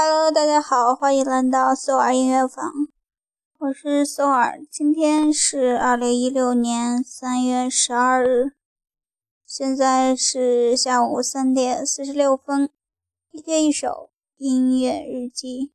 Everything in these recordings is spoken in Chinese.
Hello，大家好，欢迎来到索尔音乐房，我是索尔。今天是二零一六年三月十二日，现在是下午三点四十六分。一天一首音乐日记。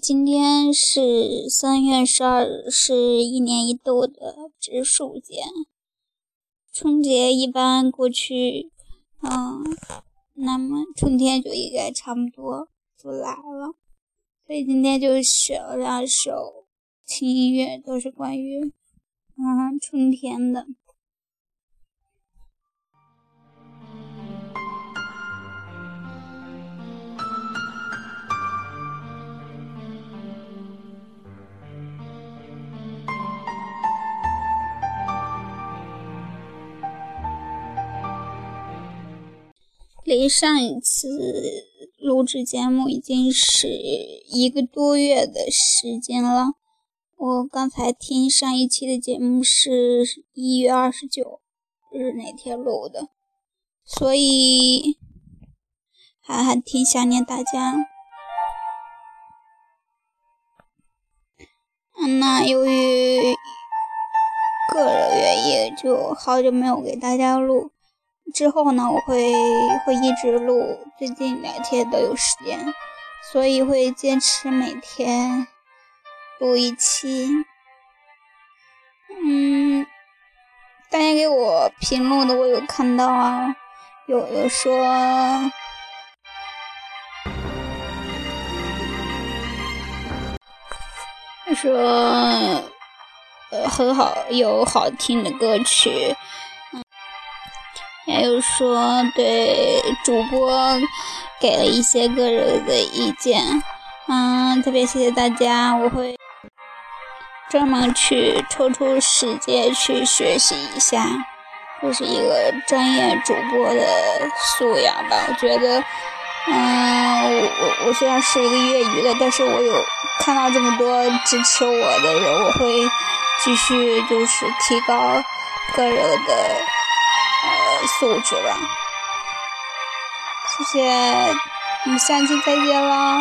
今天是三月十二日，是一年一度的植树节。春节一般过去，嗯，那么春天就应该差不多就来了。所以今天就选了两首轻音乐，都是关于嗯春天的。离上一次录制节目已经是一个多月的时间了。我刚才听上一期的节目是一月二十九日那天录的，所以还还挺想念大家。嗯那由于个人原因，就好久没有给大家录。之后呢，我会会一直录，最近两天都有时间，所以会坚持每天录一期。嗯，大家给我评论的我有看到啊，有有说说呃很好，有好听的歌曲。也有说对主播给了一些个人的意见，嗯，特别谢谢大家，我会专门去抽出时间去学习一下，这是一个专业主播的素养吧。我觉得，嗯，我我我虽然是一个业余的，但是我有看到这么多支持我的人，我会继续就是提高个人的。素质了，谢谢，我们下期再见啦。